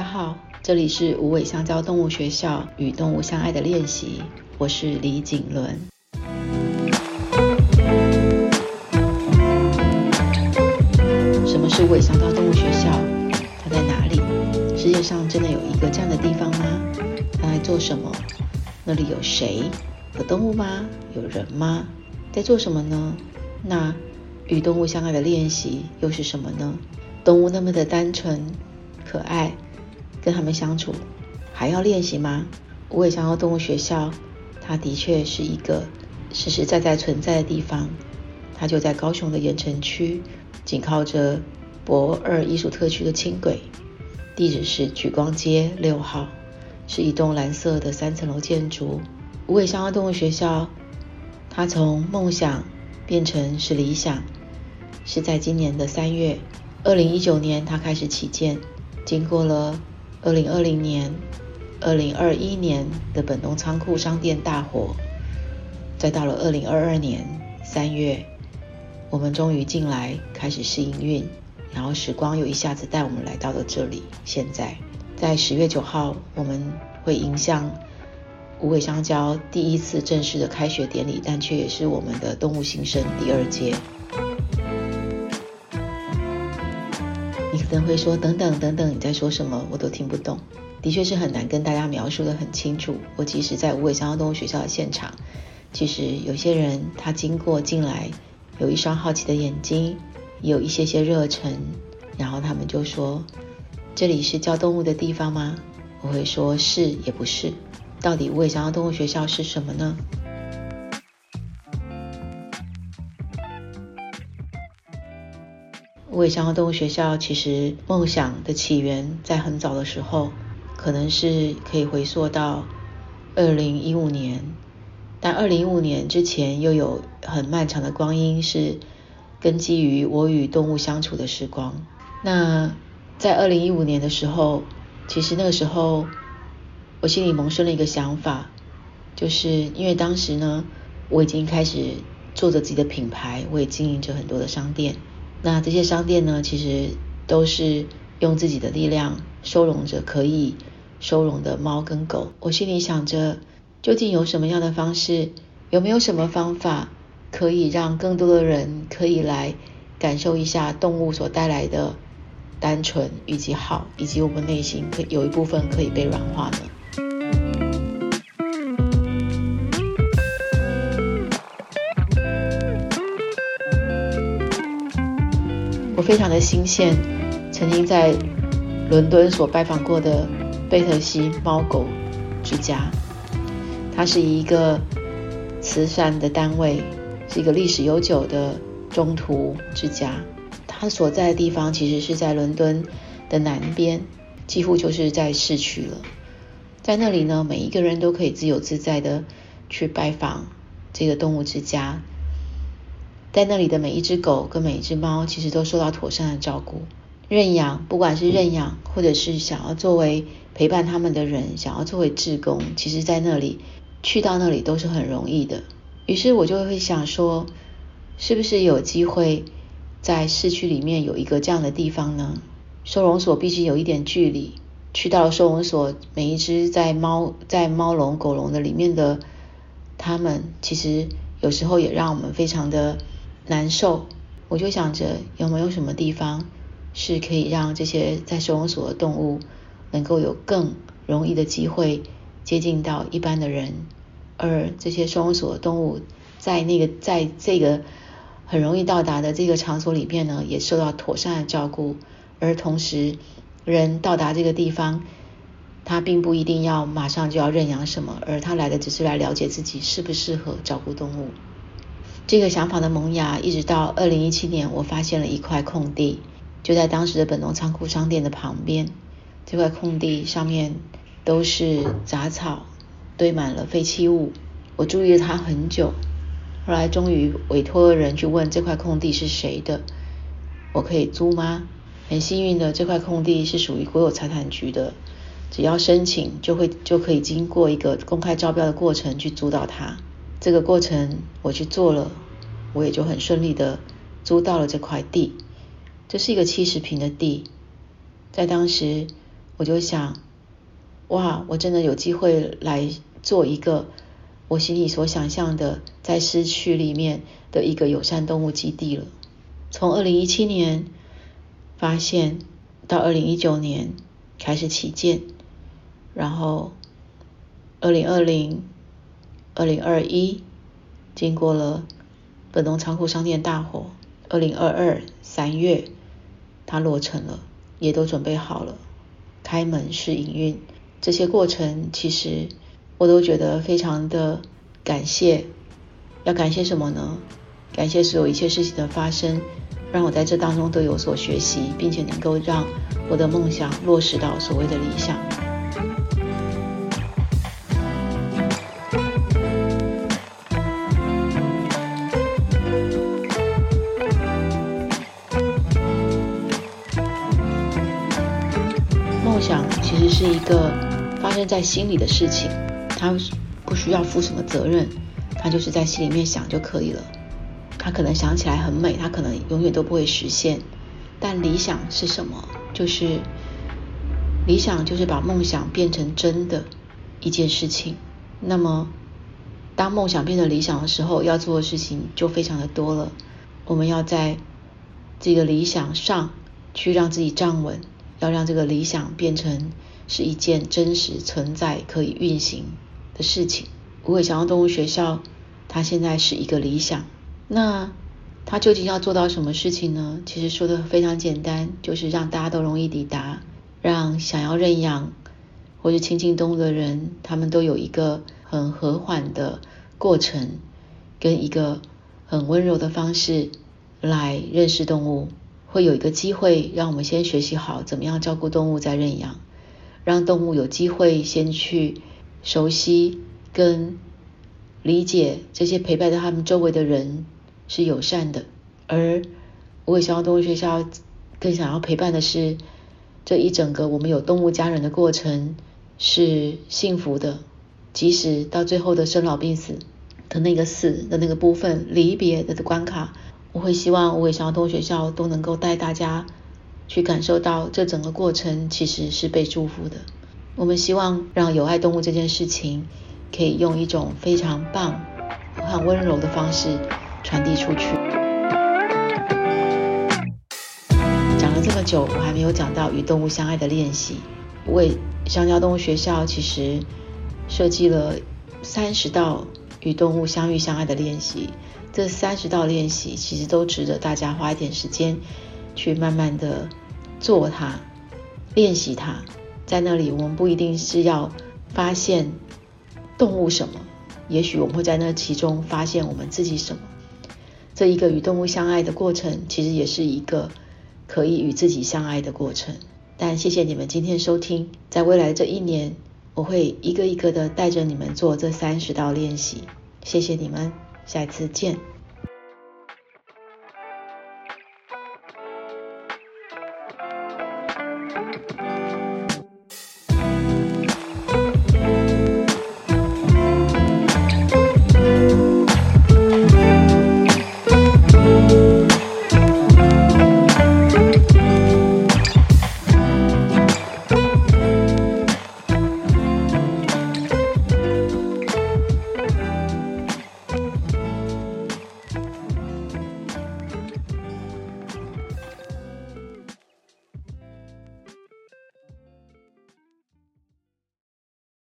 大家好，这里是无尾香蕉动物学校与动物相爱的练习，我是李景伦。什么是无尾香蕉动物学校？它在哪里？世界上真的有一个这样的地方吗？它在做什么？那里有谁？有动物吗？有人吗？在做什么呢？那与动物相爱的练习又是什么呢？动物那么的单纯、可爱。跟他们相处还要练习吗？无尾香蕉动物学校，它的确是一个实实在在存在的地方。它就在高雄的盐城区，紧靠着博二艺术特区的轻轨。地址是莒光街六号，是一栋蓝色的三层楼建筑。无尾香蕉动物学校，它从梦想变成是理想，是在今年的三月，二零一九年它开始起建，经过了。二零二零年、二零二一年的本东仓库商店大火，再到了二零二二年三月，我们终于进来开始试营运，然后时光又一下子带我们来到了这里。现在在十月九号，我们会迎向无尾香蕉第一次正式的开学典礼，但却也是我们的动物新生第二届。你可能会说，等等等等，你在说什么？我都听不懂。的确是很难跟大家描述得很清楚。我即使在无尾香蕉动物学校的现场，其实有些人他经过进来，有一双好奇的眼睛，有一些些热忱，然后他们就说：“这里是教动物的地方吗？”我会说：“是也不是。”到底无尾香蕉动物学校是什么呢？无尾香蕉动物学校其实梦想的起源在很早的时候，可能是可以回溯到二零一五年，但二零一五年之前又有很漫长的光阴是根基于我与动物相处的时光。那在二零一五年的时候，其实那个时候我心里萌生了一个想法，就是因为当时呢，我已经开始做着自己的品牌，我也经营着很多的商店。那这些商店呢，其实都是用自己的力量收容着可以收容的猫跟狗。我心里想着，究竟有什么样的方式，有没有什么方法可以让更多的人可以来感受一下动物所带来的单纯以及好，以及我们内心可有一部分可以被软化呢？非常的新鲜，曾经在伦敦所拜访过的贝特西猫狗之家，它是一个慈善的单位，是一个历史悠久的中途之家。它所在的地方其实是在伦敦的南边，几乎就是在市区了。在那里呢，每一个人都可以自由自在的去拜访这个动物之家。在那里的每一只狗跟每一只猫，其实都受到妥善的照顾。认养，不管是认养，或者是想要作为陪伴他们的人，想要作为志工，其实在那里去到那里都是很容易的。于是我就会想说，是不是有机会在市区里面有一个这样的地方呢？收容所毕竟有一点距离，去到收容所，每一只在猫在猫笼狗笼的里面的它们，其实有时候也让我们非常的。难受，我就想着有没有什么地方是可以让这些在收容所的动物能够有更容易的机会接近到一般的人，而这些收容所的动物在那个在这个很容易到达的这个场所里面呢，也受到妥善的照顾，而同时人到达这个地方，他并不一定要马上就要认养什么，而他来的只是来了解自己适不适合照顾动物。这个想法的萌芽，一直到二零一七年，我发现了一块空地，就在当时的本东仓库商店的旁边。这块空地上面都是杂草，堆满了废弃物。我注意了它很久，后来终于委托人去问这块空地是谁的，我可以租吗？很幸运的，这块空地是属于国有财产局的，只要申请就会就可以经过一个公开招标的过程去租到它。这个过程我去做了，我也就很顺利的租到了这块地。这是一个七十平的地，在当时我就想，哇，我真的有机会来做一个我心里所想象的，在市区里面的一个友善动物基地了。从二零一七年发现到二零一九年开始起建，然后二零二零、二零二一经过了本农仓库商店大火，二零二二三月它落成了，也都准备好了。开门试营运，这些过程其实我都觉得非常的感谢。要感谢什么呢？感谢所有一切事情的发生，让我在这当中都有所学习，并且能够让我的梦想落实到所谓的理想。想其实是一个发生在心里的事情，他不需要负什么责任，他就是在心里面想就可以了。他可能想起来很美，他可能永远都不会实现。但理想是什么？就是理想就是把梦想变成真的一件事情。那么，当梦想变成理想的时候，要做的事情就非常的多了。我们要在这个理想上去让自己站稳，要让这个理想变成。是一件真实存在、可以运行的事情。无尾香蕉动物学校，它现在是一个理想。那它究竟要做到什么事情呢？其实说的非常简单，就是让大家都容易抵达，让想要认养或者亲近动物的人，他们都有一个很和缓的过程，跟一个很温柔的方式来认识动物。会有一个机会，让我们先学习好怎么样照顾动物，再认养。让动物有机会先去熟悉跟理解这些陪伴在他们周围的人是友善的，而我也希望动物学校更想要陪伴的是这一整个我们有动物家人的过程是幸福的，即使到最后的生老病死的那个死的那个部分离别的关卡，我会希望五尾香蕉动物学校都能够带大家。去感受到这整个过程其实是被祝福的。我们希望让有爱动物这件事情，可以用一种非常棒、很温柔的方式传递出去。讲了这么久，我还没有讲到与动物相爱的练习。五尾香蕉动物学校其实设计了三十道与动物相遇相爱的练习，这三十道练习其实都值得大家花一点时间去慢慢的。做它，练习它，在那里我们不一定是要发现动物什么，也许我们会在那其中发现我们自己什么。这一个与动物相爱的过程，其实也是一个可以与自己相爱的过程。但谢谢你们今天收听，在未来这一年，我会一个一个的带着你们做这三十道练习。谢谢你们，下次见。